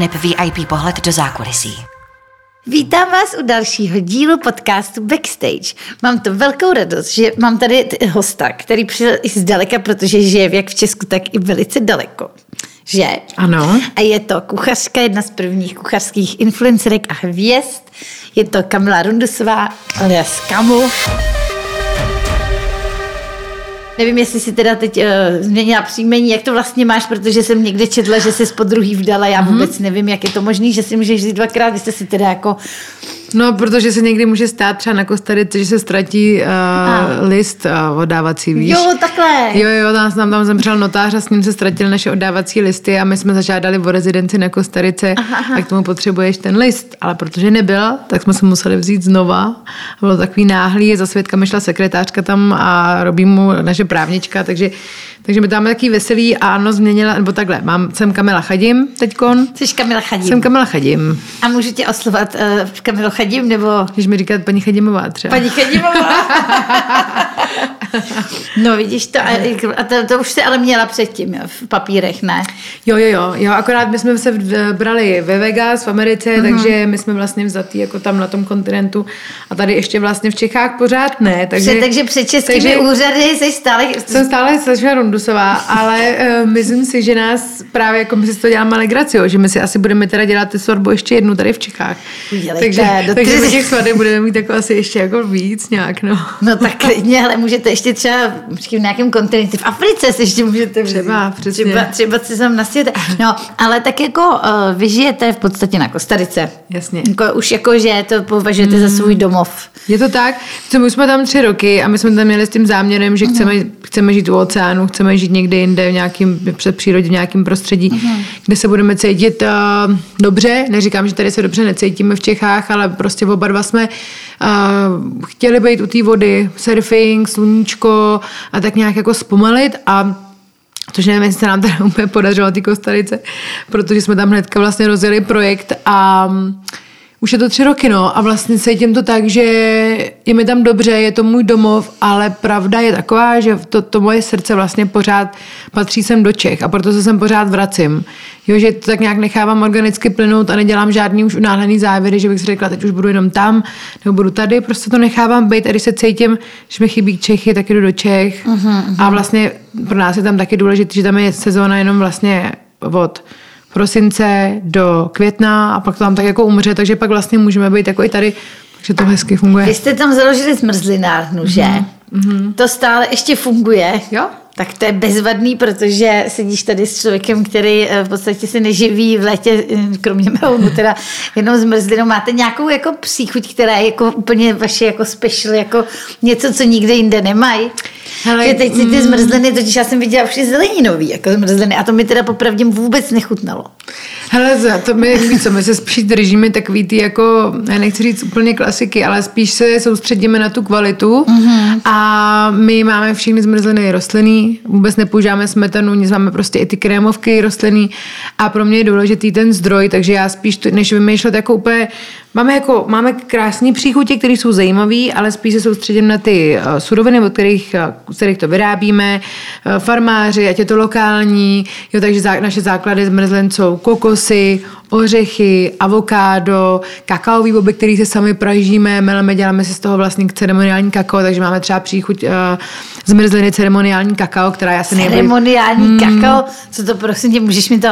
aneb VIP pohled do zákulisí. Vítám vás u dalšího dílu podcastu Backstage. Mám to velkou radost, že mám tady hosta, který přišel i zdaleka, protože žije jak v Česku, tak i velice daleko. Že? Ano. A je to kuchařka, jedna z prvních kuchařských influencerek a hvězd. Je to Kamila Rundusová, alias Kamu. Nevím, jestli si teda teď uh, změnila příjmení, jak to vlastně máš, protože jsem někde četla, že jsi po druhý vdala, já mhm. vůbec nevím, jak je to možné, že si můžeš říct dvakrát, vy jste si teda jako No, protože se někdy může stát třeba na Kostarice, že se ztratí uh, list uh, oddávací, víš? Jo, takhle. Jo, jo, tam, tam, tam zemřel notář a s ním se ztratil naše oddávací listy a my jsme zažádali o rezidenci na Kostarice, tak tomu potřebuješ ten list. Ale protože nebyl, tak jsme se museli vzít znova. Bylo takový náhlý, za svědkami šla sekretářka tam a robí mu naše právnička, takže takže my tam taky veselý a ano, změnila, nebo takhle, mám, jsem Kamila Chadim teďkon. Jsi Kamila Chadim. Jsem Kamila Chadim. A můžu tě oslovat uh, Kamilo Chadim, nebo... Když mi říkat paní Chadimová třeba. Paní Chadimová. no vidíš to, a, a to, to už se ale měla předtím jo, v papírech, ne? Jo, jo, jo, jo, akorát my jsme se brali ve Vegas v Americe, uh-huh. takže my jsme vlastně vzatý jako tam na tom kontinentu a tady ještě vlastně v Čechách pořád ne. Takže, Pře, takže před českými takže úřady jsi stále... Jsem stále Saša Rundusová, ale uh, myslím si, že nás právě jako my si to děláme legraci, že my si asi budeme teda dělat ty sorbu ještě jednu tady v Čechách. Udělejte, takže, takže my těch svateb budeme mít jako asi ještě jako víc nějak, no. No tak klidně, ale můžete ještě třeba v nějakém kontinentu, v Africe si ještě můžete vzít. Třeba, přesně. Třeba, třeba si tam nastěte. No, ale tak jako uh, vy žijete v podstatě na Kostarice. Jasně. Jako, už jako, že to považujete mm. za svůj domov. Je to tak. My jsme tam tři roky a my jsme tam měli s tím záměrem, že mm. chceme, chceme žít u oceánu, chceme žít někde jinde v nějakém před přírodě, v nějakém prostředí, mm. kde se budeme cítit uh, dobře. Neříkám, že tady se dobře necítíme v Čechách, ale prostě oba dva jsme chtěli být u té vody, surfing, sluníčko a tak nějak jako zpomalit a Což nevím, jestli se nám teda úplně podařilo ty Kostarice, protože jsme tam hnedka vlastně rozjeli projekt a už je to tři roky, no, a vlastně cítím to tak, že je mi tam dobře, je to můj domov, ale pravda je taková, že to, to moje srdce vlastně pořád patří sem do Čech a proto se sem pořád vracím. Jo, že to tak nějak nechávám organicky plynout a nedělám žádný už unáhlený závěry, že bych si řekla, teď už budu jenom tam, nebo budu tady, prostě to nechávám být a když se cítím, že mi chybí Čechy, tak jdu do Čech uh-huh, uh-huh. a vlastně pro nás je tam taky důležité, že tam je sezóna jenom vlastně od prosince do května a pak to tam tak jako umře, takže pak vlastně můžeme být jako i tady, takže to hezky funguje. Vy jste tam založili zmrzlinárnu, že? Mm-hmm. To stále ještě funguje. Jo. Tak to je bezvadný, protože sedíš tady s člověkem, který eh, v podstatě se neživí v létě, eh, kromě melounu, teda jenom zmrzlinou. Máte nějakou jako příchuť, která je jako úplně vaše jako special, jako něco, co nikde jinde nemají? Hele, že teď si ty mm. zmrzliny, totiž já jsem viděla už i zeleninový jako zmrzliny a to mi teda popravdě vůbec nechutnalo. Hele, to my, víš co, my se spíš držíme takový ty jako, já nechci říct úplně klasiky, ale spíš se soustředíme na tu kvalitu mm-hmm. a my máme všechny zmrzliny rostlinný, vůbec nepoužíváme smetanu, nic máme prostě i ty krémovky rostlinný. A pro mě je důležitý ten zdroj, takže já spíš, než vymýšlet jako úplně Máme, jako, máme krásné příchutě, které jsou zajímavé, ale spíš se soustředím na ty uh, suroviny, od kterých, uh, z kterých to vyrábíme, uh, farmáři, ať je to lokální, jo, takže zá, naše základy zmrzlen jsou kokosy, ořechy, avokádo, kakaový boby, který se sami pražíme, meleme, děláme si z toho vlastně ceremoniální kakao, takže máme třeba příchuť uh, zmrzliny ceremoniální kakao, která já se Ceremoniální mm. kakao? Co to prosím tě, můžeš mi to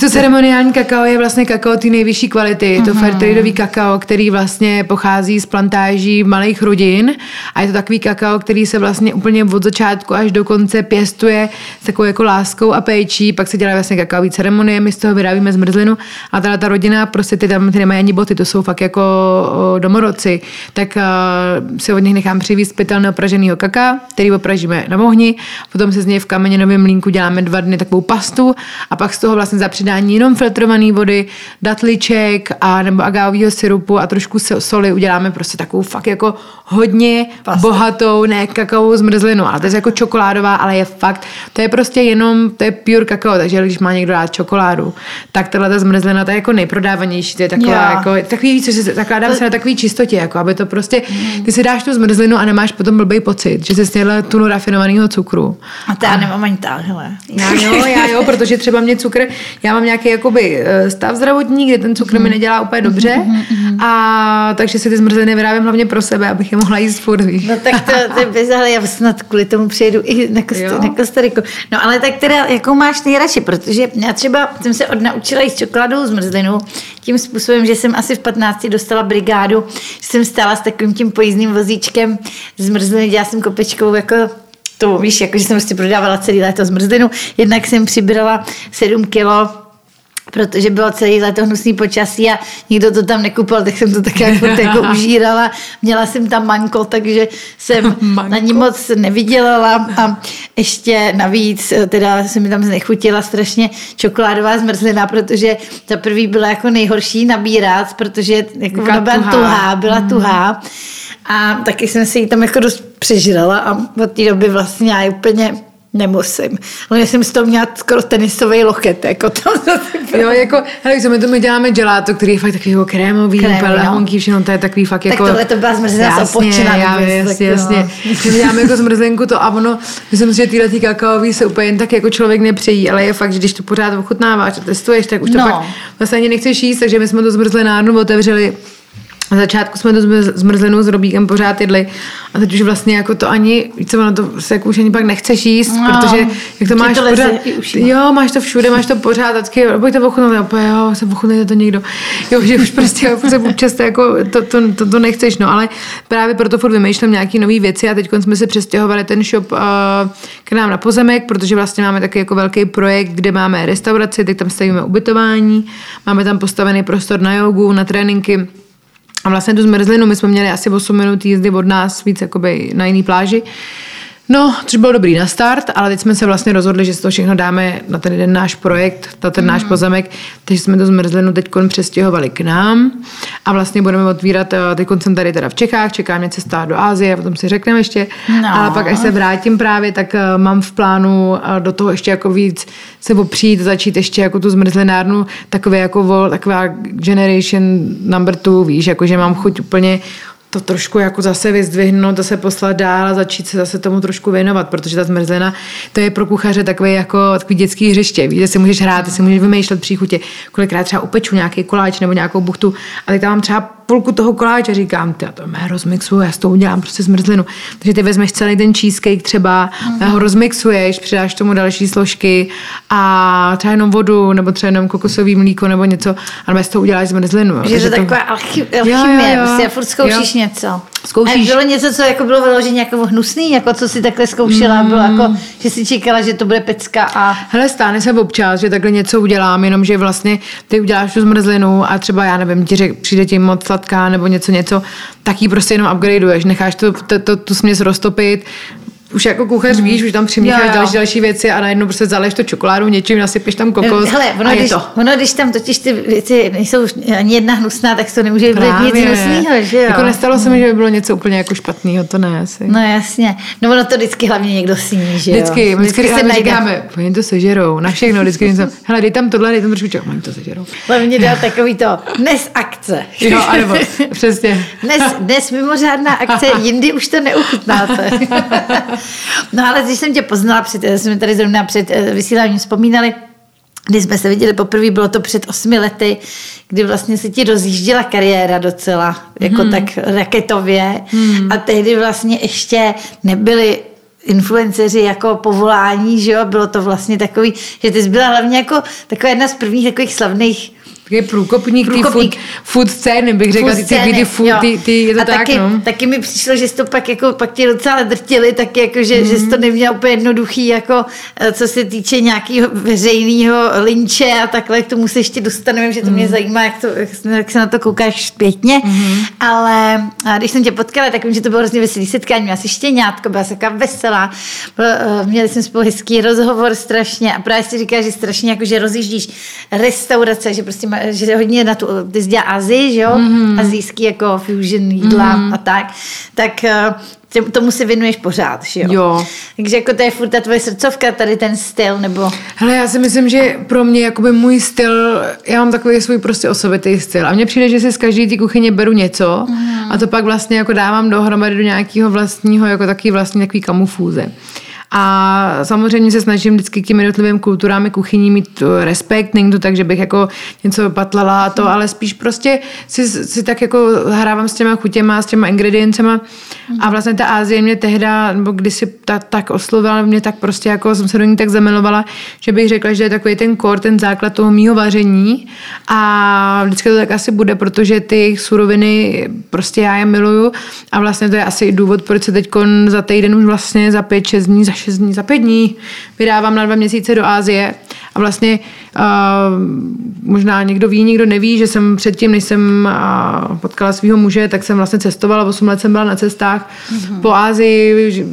to ceremoniální kakao je vlastně kakao ty nejvyšší kvality. Je to mm-hmm. fairtradeový kakao, který vlastně pochází z plantáží malých rodin a je to takový kakao, který se vlastně úplně od začátku až do konce pěstuje s takovou jako láskou a péčí. Pak se dělá vlastně kakaový ceremonie, my z toho vyrábíme zmrzlinu a teda ta rodina, prostě ty tam ty nemají ani boty, to jsou fakt jako domorodci. Tak uh, si od nich nechám přivízt pytelného praženého kaká, který opražíme na ohni, potom se z něj v kameněnovém mlínku děláme dva dny takovou pastu a pak z toho vlastně přidání jenom filtrované vody, datliček a nebo agávového syrupu a trošku soli uděláme prostě takovou fakt jako hodně Pasta. bohatou, ne kakao zmrzlinu, ale to je jako čokoládová, ale je fakt, to je prostě jenom, to je pure kakao, takže když má někdo rád čokoládu, tak tahle ta zmrzlina, to je jako nejprodávanější, to je taková jako, takový, co se zakládá to... se na takový čistotě, jako aby to prostě, mm. ty si dáš tu zmrzlinu a nemáš potom blbý pocit, že jsi snědla tunu rafinovaného cukru. A to já nemám ani tak, hele. Já jo, já jo, protože třeba mě cukr, já já mám nějaký jakoby eh, stav zdravotní, kde ten cukr mi nedělá úplně dobře a takže si ty zmrzliny vyrábím hlavně pro sebe, abych je mohla jíst furt, víš. No tak to, to je bez, ale já snad kvůli tomu přijedu i na, kost, na Kostariku. No ale tak teda, jakou máš nejradši, protože já třeba jsem se odnaučila jíst čokoládu zmrzlinu tím způsobem, že jsem asi v 15 dostala brigádu, že jsem stála s takovým tím pojízdným vozíčkem zmrzliny, dělala jsem kopečkou jako to víš, jako, že jsem prostě prodávala celý léto zmrzlinu. Jednak jsem přibrala 7 kilo protože bylo celý léto hnusný počasí a nikdo to tam nekupoval, tak jsem to tak jako, jako užírala. Měla jsem tam manko, takže jsem Manko. na ní moc nevydělala a ještě navíc eh, teda se mi tam znechutila strašně čokoládová zmrzlina, protože ta prvý byla jako nejhorší nabírat, protože jako ona byla tuhá. tuhá, byla tuhá a taky jsem si ji tam jako dost přežrala a od té doby vlastně já úplně nemusím. Ale já jsem z toho měla skoro tenisový loket, jako tam Jo, jako, hele, co my to my děláme gelato, který je fakt takový jako krémový, Krémový, úplně no. všechno, to je takový fakt Tak jako... tohle to byla zmrzlina z Jasně, Opočina já vím, tak jasně, jasně. My děláme jako zmrzlinku to a ono, myslím si, že tyhle ty kakaový se úplně jen tak jako člověk nepřejí, ale je fakt, že když to pořád ochutnáváš a testuješ, tak už to No. pak vlastně ani nechceš jíst, takže my jsme to zmrzlinárnu otevřeli na začátku jsme to zmrz- zmrzlinu s Robíkem pořád jedli a teď už vlastně jako to ani, co, ono to se jako už ani pak nechceš jíst, No, protože jak to máš to pořád, jo, máš to všude, máš to pořád, a vždycky, pojďte ochutnat, úplně, jo, se ochutnejte to někdo, jo, že už prostě jako se občas to, jako, to, to, to, to, nechceš, no, ale právě proto furt vymýšlím nějaký nové věci a teď jsme se přestěhovali ten shop uh, k nám na pozemek, protože vlastně máme taky jako velký projekt, kde máme restauraci, teď tam stavíme ubytování, máme tam postavený prostor na jogu, na tréninky, vlastně tu zmrzlinu, my jsme měli asi 8 minut jízdy od nás víc jakoby na jiný pláži. No, což bylo dobrý na start, ale teď jsme se vlastně rozhodli, že si to všechno dáme na ten jeden náš projekt, na ten náš pozemek, takže jsme tu zmrzlinu teď přestěhovali k nám a vlastně budeme otvírat, eh, teď jsem tady teda v Čechách, čeká mě cesta do Ázie, potom si řekneme ještě, No. ale pak až se vrátím právě, tak eh, mám v plánu eh, do toho ještě jako víc se opřít, začít ještě jako tu zmrzlinárnu, takové jako vol, taková generation number two, víš, jako že mám chuť úplně to trošku jako zase vyzdvihnout, zase poslat dál a začít se zase tomu trošku věnovat, protože ta zmrzlina, to je pro kuchaře takový jako takový dětský hřiště, víš, že si můžeš hrát, si můžeš vymýšlet příchutě, kolikrát třeba upeču nějaký koláč nebo nějakou buchtu, a teď tam mám třeba půlku toho koláče, říkám, ty, já to já rozmixuju, já s tou udělám prostě zmrzlinu. Takže ty vezmeš celý ten cheesecake třeba, mm. ho rozmixuješ, přidáš tomu další složky a třeba jenom vodu, nebo třeba jenom kokosový mlíko nebo něco, a bez toho uděláš zmrzlinu. jo. Že je Takže to taková alchy, alchymie, prostě furt zkoušíš Jo. něco. Zkoušíš. A bylo něco, co jako bylo vyloženě jako hnusný, jako co si takhle zkoušela, bylo jako, že si čekala, že to bude pecka a Hele, stane se občas, že takhle něco udělám, jenom že vlastně ty uděláš tu zmrzlinu a třeba, já nevím, ti řek, přijde ti moc sladká nebo něco, něco, tak ji prostě jenom upgradeuješ, necháš to, to, to, tu směs roztopit, už jako kuchař víš, už tam přimícháš Jo, jo. další, další věci a najednou prostě zaleješ to čokoládu něčím, nasypeš tam kokos Hele, ono, a je když, to. ono, když tam totiž ty věci nejsou ani jedna hnusná, tak to nemůže být nic hnusného, že jo? Jako nestalo se mi, že by bylo něco úplně jako špatného, to ne asi. No jasně. No ono to vždycky hlavně někdo sní, že jo? Vždycky, vždycky, vždycky se najde. říkáme, oni to sežerou, na všechno, vždycky něco, hele, dej tam tohle, dej tam trošku oni to sežerou. Hlavně dal takový to, dnes akce. Jo, anebo, přesně. Dnes, dnes mimořádná akce, jindy už to neuchutnáte. no ale když jsem tě poznala, před, jsme tady zrovna před eh, vysíláním vzpomínali, když jsme se viděli poprvé, bylo to před osmi lety, kdy vlastně se ti rozjížděla kariéra docela, jako Mhm. tak raketově. A tehdy vlastně ještě nebyly influenceři jako povolání, že jo, bylo to vlastně takový, že ty jsi byla hlavně jako taková jedna z prvních takových slavných Takový průkopník, průkopník. Ty food, food scény, bych řekla, ty, ty, ty, ty, food, ty, ty, je to a tak, taky, no. taky mi přišlo, že jsi to pak, jako, pak tě docela drtili, tak jako, že, mm. že jsi to neměla úplně jednoduchý, jako, eh, co se týče nějakého veřejného linče a takhle, k tomu se ještě dostaneme, že to mě zajímá, jak, to, jak, se- na to koukáš zpětně, mm. ale a když jsem tě potkala, tak vím, že to bylo hrozně veselý setkání, měla jsi štěňátko, byla jsi taková veselá, eh, měli jsme spolu hezký rozhovor strašně a právě si říká, že strašně jako, že rozjíždíš restaurace, že prostě má, že hodně na tu, ty jsi dělá Azii, že jo, mm. azijský jako fusion jídla mm. a tak, tak eh, tomu se věnuješ pořád, že jo? Jo. Takže jako to je furt ta tvoje srdcovka, tady ten styl, nebo... Hele, já si myslím, že pro mě jakoby můj styl, já mám takový svůj prostě osobitý styl. A mně přijde, že si z každé ty kuchyně beru něco a to pak vlastně jako dávám dohromady do nějakého vlastního, jako taky vlastní takový kamufúze. A samozřejmě se snažím vždycky k těm jednotlivým kulturám i kuchyní mít eh, respekt. Není to tak, že bych jako něco patlala a to, ale spíš prostě si, si tak jako hrávám s těma chutěma, s těma ingrediencema. A vlastně ta Ázie mě tehda, nebo kdysi ta, tak oslovila mě, tak prostě jako jsem se do ní tak zamilovala, že bych řekla, že je takový ten kor, ten základ toho mýho vaření. A vždycky to tak asi bude, protože ty suroviny prostě já je miluju. A vlastně to je asi důvod, proč se teď za týden už vlastně za pět, šest dní, za šest dní, za pět dní vydávám na dva měsíce do Ázie a vlastně uh, možná někdo ví, někdo neví, že jsem předtím, než jsem uh, potkala svého muže, tak jsem vlastně cestovala, 8 let jsem byla na cestách mm-hmm. po Ázii,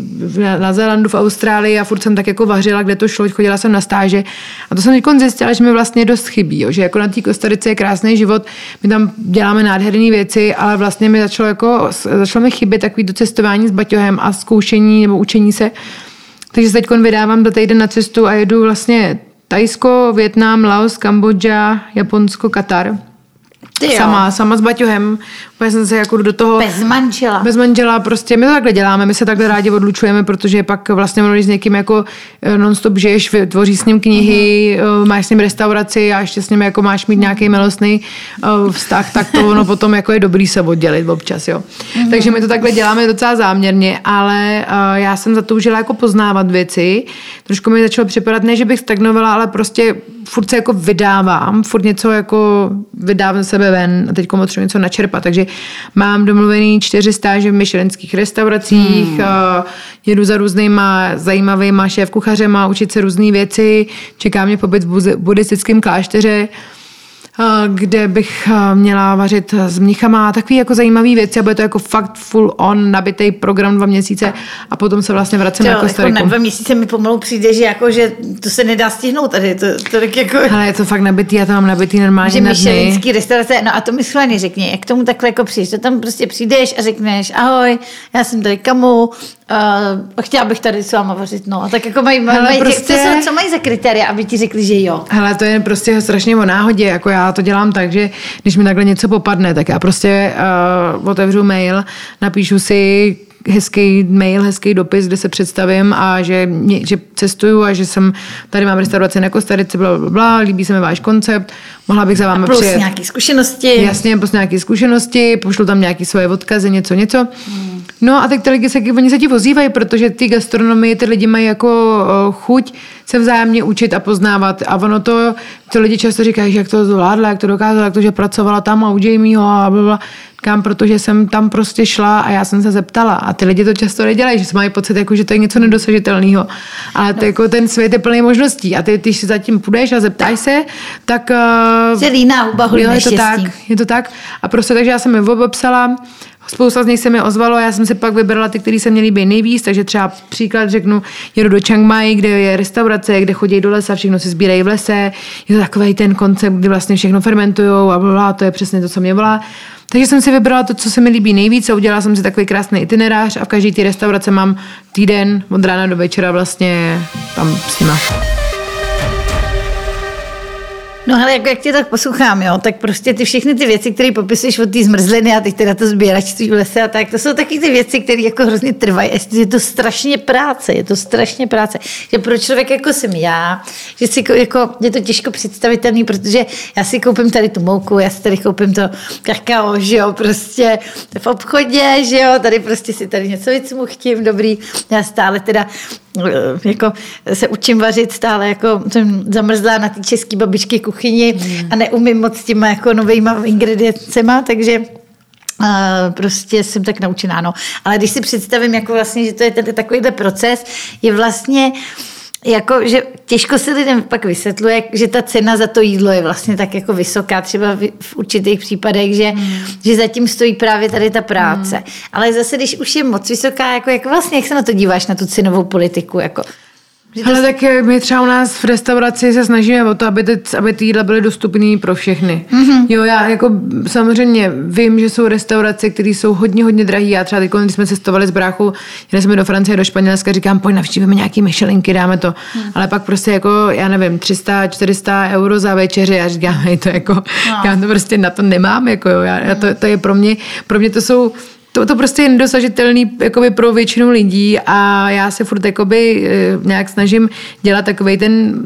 na Zélandu, v Austrálii a furt jsem tak jako vařila, kde to šlo, chodila jsem na stáže a to jsem teď zjistila, že mi vlastně dost chybí, jo, že jako na té Kostarice je krásný život, my tam děláme nádherné věci, ale vlastně mi začalo jako, začalo mi chybět takový to cestování s baťohem a zkoušení nebo učení se takže se teď vydávám do týden na cestu a jedu vlastně Tajsko, Větnam, Laos, Kambodža, Japonsko, Katar. Ty jo. Sama, sama s Baťohem. Úplně jsem se jako do toho... Bez manžela. Bez manžela, prostě my to takhle děláme, my se takhle rádi odlučujeme, protože pak vlastně když s někým jako eh, nonstop žiješ, tvoří s ním knihy, uh-huh. máš s ním restauraci a ještě s ním jako máš mít nějaký milostný uh, vztah, tak to ono potom jako je dobrý se oddělit občas, jo. Uh-huh. Takže my to takhle děláme docela záměrně, ale já jsem zatoužila jako poznávat věci. Trošku mi začalo připadat, ne, že bych stagnovala, ale prostě furt se jako vydávám, furt něco jako vydávám sebe ven a teď potřebuji něco načerpat. Takže mám domluvený čtyři stáže v myšelenských restauracích, hmm. jedu za různýma zajímavýma šéf kuchařema, učit se různé věci, čeká mě pobyt v buddhistickém klášteře, kde bych měla vařit s mnichama takový jako zajímavý věci a bude to jako fakt full on nabitý program dva měsíce a potom se vlastně vracím na Kostariku. Jako na dva měsíce mi pomalu přijde, že jako, že to se nedá stihnout tady, to, to tak jako... Ale je to fakt nabitý, já to mám nabitý normálně že na dny. restaurace, no a to mi schválně řekni, jak k tomu takhle jako přijdeš, to tam prostě přijdeš a řekneš, ahoj, já jsem tady kamu, Uh, chtěla bych tady s váma vařit, no. Tak jako mají, Hele, mají prostě... co, co mají za kritéria, aby ti řekli, že jo? Hele, to je prostě strašně o náhodě, jako já to dělám tak, že když mi takhle něco popadne, tak já prostě uh, otevřu mail, napíšu si hezký mail, hezký dopis, kde se představím a že, že cestuju a že jsem tady mám restauraci na Kostarice, bla, bla, bla, líbí se mi váš koncept, mohla bych za vámi plus přijet. nějaké zkušenosti. Jasně, plus nějaké zkušenosti, pošlu tam nějaké svoje odkazy, něco, něco. Hmm. No a tak ty lidi se, oni se ti ozývají, protože ty gastronomie, ty lidi mají jako chuť se vzájemně učit a poznávat. A ono to, ty lidi často říkají, že jak to zvládla, jak to dokázala, jak to, že pracovala tam a u Jamieho a blablabla. Kam, protože jsem tam prostě šla a já jsem se zeptala. A ty lidi to často nedělají, že mají pocit, jako, že to je něco nedosažitelného. Ale to, jako, ten svět je plný možností. A ty, když si zatím půjdeš a zeptáš se, tak... Uh, že líná huba je to tak, je to tak. A prostě takže já jsem je obepsala, Spousta z nich se mi ozvalo, já jsem si pak vybrala ty, které se mě líbí nejvíc, takže třeba příklad řeknu, jedu do Chiang Mai, kde je restaurace, kde chodí do lesa, všechno si sbírají v lese, je to takový ten koncept, kdy vlastně všechno fermentují a bla, to je přesně to, co mě volá. Takže jsem si vybrala to, co se mi líbí nejvíc a udělala jsem si takový krásný itinerář a v každé té restaurace mám týden od rána do večera vlastně tam s nima. No ale jak, jak tě tak poslouchám, jo, tak prostě ty všechny ty věci, které popisuješ od té zmrzliny a teď teda to sběračství v lese a tak, to jsou taky ty věci, které jako hrozně trvají. Je to strašně práce, je to strašně práce. Že pro člověk jako jsem já, že si jako, je to těžko představitelný, protože já si koupím tady tu mouku, já si tady koupím to kakao, že jo, prostě v obchodě, že jo, tady prostě si tady něco vycmuchtím, dobrý. Já stále teda jako se učím vařit stále, jako jsem zamrzlá na ty české babičky kuchyni mm. a neumím moc s těma jako novýma ingrediencema, takže Uh, prostě jsem tak naučená, no. Ale když si představím, jako vlastně, že to je ten, takovýhle proces, je vlastně uh, jako, že těžko se lidem pak vysvětluje, že ta cena za to jídlo je vlastně tak jako vysoká, třeba v určitých případech, že, hmm. že zatím stojí právě tady ta práce. Hmm. Ale zase, když už je moc vysoká, jako, jak vlastně, jak se na to díváš, na tu cenovou politiku? Jako? Ale tak my třeba u nás v restauraci se snažíme o to, aby ty, aby ty jídla byly dostupné pro všechny. Mm-hmm. Jo, já jako samozřejmě vím, že jsou restaurace, které jsou hodně, hodně drahé. Já třeba teď, když jsme cestovali z bráchu, jeli jsme do Francie, do Španělska, říkám, pojď navštívíme nějaký myšelinky, dáme to. Mm. Ale pak prostě jako, já nevím, 300, 400 euro za večeři a říkám, hej, to jako, no. já to prostě na to nemám, jako jo, já, já to, to, je pro mě, pro mě to jsou to, to prostě je nedosažitelný jakoby pro většinu lidí a já se furt jakoby eh, nějak snažím dělat takový ten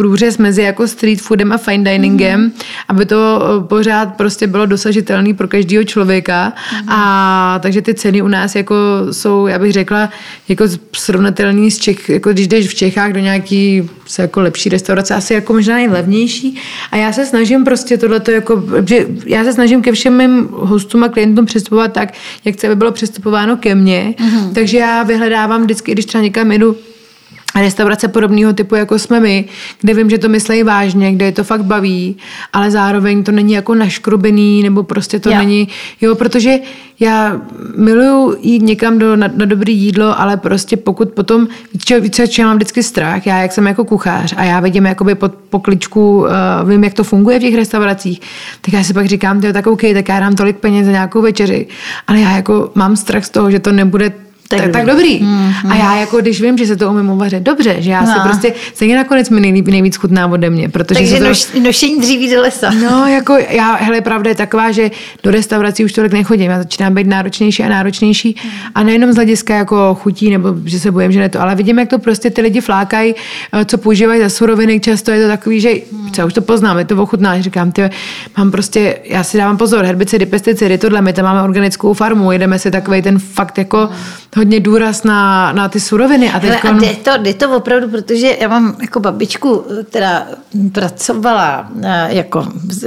průřez mezi jako street foodem a fine diningem, mm. aby to eh, pořád prostě bylo dosažitelné pro každého člověka. Mm. A takže ty ceny u nás jako jsou, já bych řekla, jako srovnatelný s Čech, jako když jdeš v Čechách do nějaký se jako lepší restaurace, asi jako možná i levnější. A já se snažím prostě tohleto jako, že já se snažím ke všem mým hostům a klientům přistupovat tak, jak chce, aby bylo přistupováno ke mně. Mm. Takže já vyhledávám vždycky, když třeba někam jdu, restaurace podobného typu, jako jsme my, kde vím, že to myslí vážně, kde je to fakt baví, ale zároveň to není jako naškrubený, nebo prostě to Jo. není, jo, protože já miluju jít někam do, na, na dobrý jídlo, ale prostě pokud potom, více, více, já mám vždycky strach, já jak jsem jako kuchař a já vidím jakoby pod pokličku, uh, vím, jak to funguje v těch restauracích, tak já si pak říkám, tyjo, tak OK, tak já dám tolik peněz za nějakou večeři, ale já jako mám strach z toho, že to nebude tak, tak, tak dobrý. Mm-hmm. A já jako, když vím, že se to umím uvařit dobře, že já no. No. prostě, stejně nakonec mi nejlíp, nejvíc chutná ode mě, protože Takže se to... noš, nošení dříví do lesa. No, jako já, hele, pravda je taková, že do restaurací už tolik nechodím. Já začínám být náročnější a náročnější. A nejenom z hlediska jako chutí, nebo že se bojím, že ne to, ale vidím, jak to prostě ty lidi flákají, eh, co používají za suroviny. Často je to takový, že co, už to poznám, je to ochutná. Říkám, ty, mám prostě, já si dávám pozor, herbicidy, pesticidy, tohle, my tam máme organickou farmu, jedeme si takový ten fakt jako hodně důraz na, na ty suroviny. A Hele, teď a jde to, jde to opravdu, protože já mám jako babičku, která pracovala eh, jako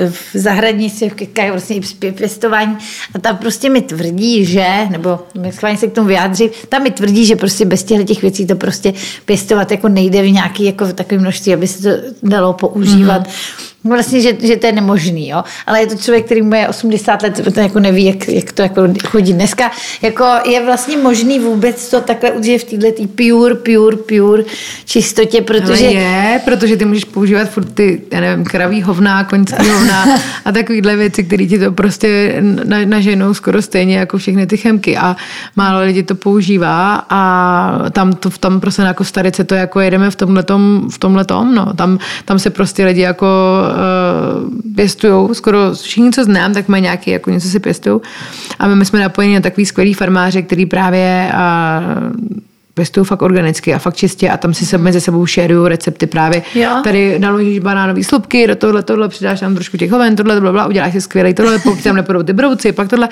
v- zahradnictví, v vlastně i pěstování a tam prostě mi tvrdí, že, nebo schválně se k tomu vyjádří, tam mi tvrdí, že prostě bez těchto těch věcí to prostě pěstovat jako nejde v nějaký jako v takovém množství, aby se to dalo používat. Mm-hmm. Vlastně, že, že to je nemožný, jo? ale je to člověk, který mu je 80 let, to jako neví, jak, jak to jako chodí dneska. Jako je vlastně možný vůbec to takhle udržet v této tý pure, pure, pure čistotě, protože... Ale je, protože ty můžeš používat furt ty, já nevím, kraví hovna, koňský hovna a takovýhle věci, které ti to prostě na, naženou skoro stejně jako všechny ty chemky a málo lidí to používá a tam to, tam prostě na Kostarice to jako jedeme v tomhletom, v tomhletom, no, tam, tam se prostě lidi jako uh, pěstujou, skoro všichni, co znám, tak mají nějaký, jako něco si pěstují a my, jsme napojeni na takový skvělý farmáře, který právě uh, pěstují fakt organicky a fakt čistě a tam si se mezi sebou šerují recepty právě. Jo. Tady naložíš banánové slupky, do tohle, tohle, přidáš tam trošku těch hoven, tohle, bla, bla, uděláš si skvělý tohle, pokud tam nepůjdou ty brouci, pak tohle.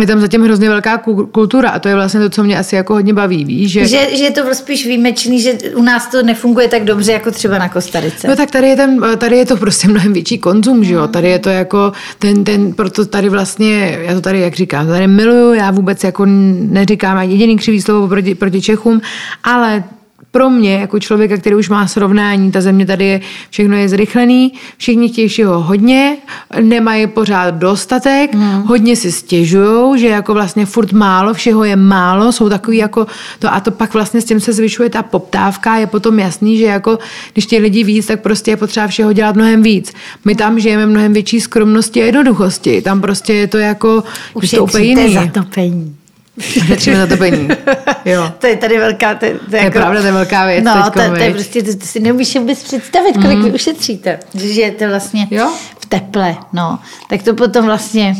Je tam zatím hrozně velká ku- kultura a to je vlastně to, co mě asi jako hodně baví, víš, že... Že, že je to spíš výjimečný, že u nás to nefunguje tak dobře, jako třeba na Kostarice. No tak tady je, ten, tady je to prostě mnohem větší konzum, že jo, tady je to jako ten, ten, proto tady vlastně, já to tady, jak říkám, tady miluju, já vůbec jako neříkám ani jediný křivý slovo proti, proti Čechům, ale pro mě, jako člověka, který už má srovnání, ta země tady je, všechno je zrychlený, všichni chtějí všeho hodně, nemají pořád dostatek, hmm. hodně si stěžují, že jako vlastně furt málo, všeho je málo, jsou takový jako to a to pak vlastně s tím se zvyšuje ta poptávka, je potom jasný, že jako když těch lidí víc, tak prostě je potřeba všeho dělat mnohem víc. My tam žijeme mnohem větší skromnosti a jednoduchosti, tam prostě je to jako, je to úplně jiný. zatopení. Šetříme za to peníze. Jo. To je tady velká... To, je, to je pravda, to je velká věc No, teďko, to, to je prostě, to, to si neumíš vůbec představit, kolik mm. vy ušetříte. Že žijete vlastně Jo. v teple, no. Tak to potom vlastně...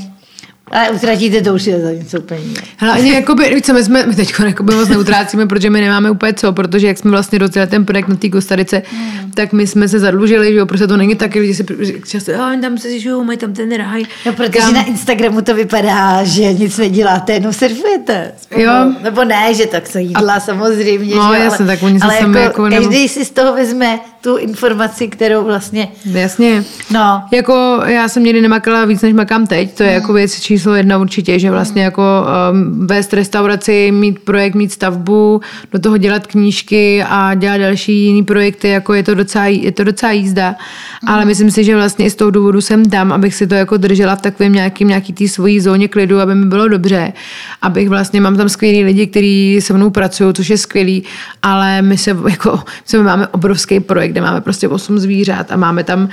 Ale utratíte to už je za něco. Hele, ani jakoby, co, my jsme, my teď jakoby moc neutrácíme, protože my nemáme úplně co, protože jak jsme vlastně rozdělili ten projekt na té Kostarice, mm. tak my jsme se zadlužili, že jo, prostě to není tak, lidi si často, oh, tam se žijou, mají tam ten ráj. No, protože Kam- na Instagramu to vypadá, že nic neděláte, jenom surfujete. spolu. Jo. Nebo ne, že tak se jídla samozřejmě. No, že, jasně, ale, tak oni se ale jako, jako nebo- každý si z toho vezme tu informaci, kterou vlastně... Jasně. No. Jako já jsem nikdy nemakala víc, než makám teď. To je jako věc číslo jedna určitě, že vlastně jako um, vést restauraci, mít projekt, mít stavbu, do toho dělat knížky a dělat další jiný projekty, jako je to docela, je to docela jízda. Ale myslím si, že vlastně i z toho důvodu jsem tam, abych si to jako držela v takovém nějakým, nějaký té svojí zóně klidu, aby mi bylo dobře. Abych vlastně, mám tam skvělý lidi, kteří se mnou pracují, což je skvělý, ale my se jako, my máme obrovský projekt, kde máme prostě 8 zvířat a máme tam uh,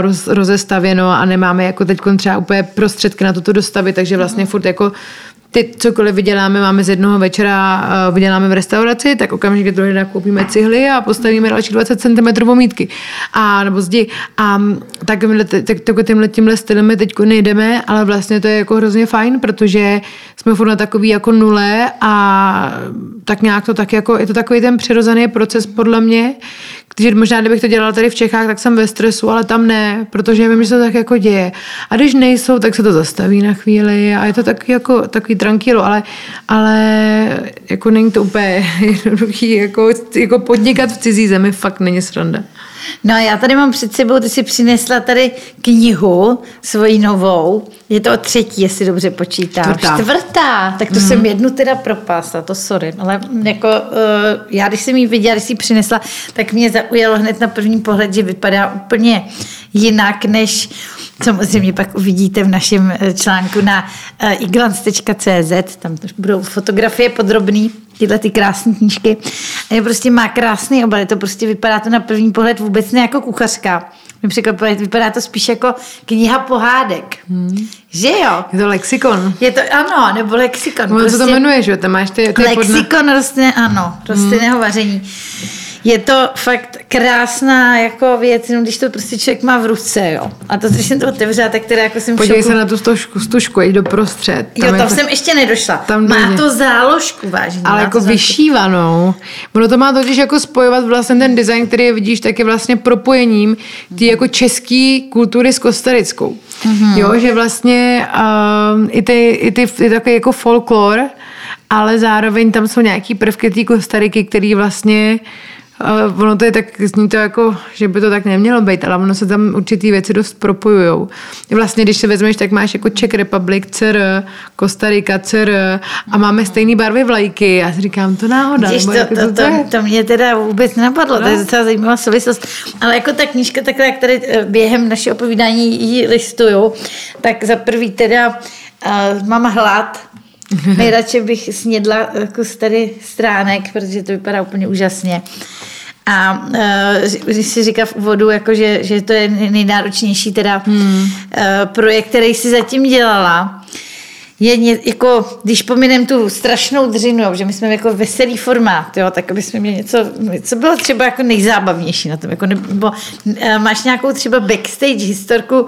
roz, rozestavěno a nemáme jako teď třeba úplně prostředky na toto dostavit, takže vlastně furt jako teď cokoliv vyděláme, máme z jednoho večera, uh, vyděláme v restauraci, tak okamžitě druhý den koupíme cihly a postavíme další 20 cm vomítky. A nebo zdi. A tak, tak, tak tímhle, tímhle stylem my teď nejdeme, ale vlastně to je jako hrozně fajn, protože jsme furt na takový jako nule a tak nějak to tak jako, je to takový ten přirozený proces podle mě, že možná kdybych to dělala tady v Čechách, tak jsem ve stresu, ale tam ne, protože vím, že se to tak jako děje. A když nejsou, tak se to zastaví na chvíli a je to tak jako takový tranquilo, ale, ale jako není to úplně jednoduchý, jako, jako podnikat v cizí zemi fakt není sranda. No já tady mám před sebou, ty si přinesla tady knihu svoji novou. Je to třetí, jestli dobře počítám. Čtvrtá. Čtvrtá. Tak to mm. jsem jednu teda propásla, to sorry. Ale jako uh, já, když jsem ji viděla, když si ji přinesla, tak mě zaujalo hned na první pohled, že vypadá úplně jinak, než samozřejmě pak uvidíte v našem eh, článku na eh, iglance.cz, tam budou fotografie podrobný, tyhle ty krásné knížky. A je prostě má krásný obal, to prostě vypadá to na první pohled vůbec ne jako kuchařka. Například vypadá to spíš jako kniha pohádek. Hmm. Že jo? Je to lexikon. Je to, ano, nebo lexikon. No, prostě, co to jmenuje, že jo? Tam máš ty, ty Lexikon podna... rostlinné, ano, rostlinného hmm. vaření je to fakt krásná jako věc, jenom když to prostě člověk má v ruce, jo. A to, když jsem to otevřela, tak teda jako jsem Podívej se na tu stužku, stužku, jdi do prostřed. Tam jo, tam to... jsem ještě nedošla. Tam má to záložku, vážně. Ale jako vyšívanou. Ono to má totiž jako spojovat vlastně ten design, který je vidíš, tak je vlastně propojením ty jako český kultury s kostarickou. Mm-hmm. Jo, že vlastně uh, i ty, i ty, i takový jako folklor, ale zároveň tam jsou nějaký prvky té Kostariky, který vlastně Uh, ono to je tak, zní to jako, že by to tak nemělo být, ale ono se tam určitý věci dost propojujou. Vlastně, když se vezmeš, tak máš jako Czech Republic, CR, Kostarika, CR a máme stejné barvy vlajky. Já si říkám, to náhoda. Víš, to, to, to, to, to, mě teda vůbec nenapadlo, no. to je no. docela zajímavá souvislost. Ale jako ta knížka, takhle, jak tady eh, během našeho opovídání ji listuju, tak za prvý teda uh, mám hlad, Nejradši bych snědla kus tady stránek, protože to vypadá úplně úžasně. A uh, když si říká v úvodu, jako že, že to je nejnáročnější teda hmm. uh, projekt, který si zatím dělala, je ně, jako, když pominem tu strašnou dřinu, že my jsme jako veselý formát, jo, tak aby jsme měli něco, co bylo třeba jako nejzábavnější na tom, jako, nebo máš nějakou třeba backstage historku,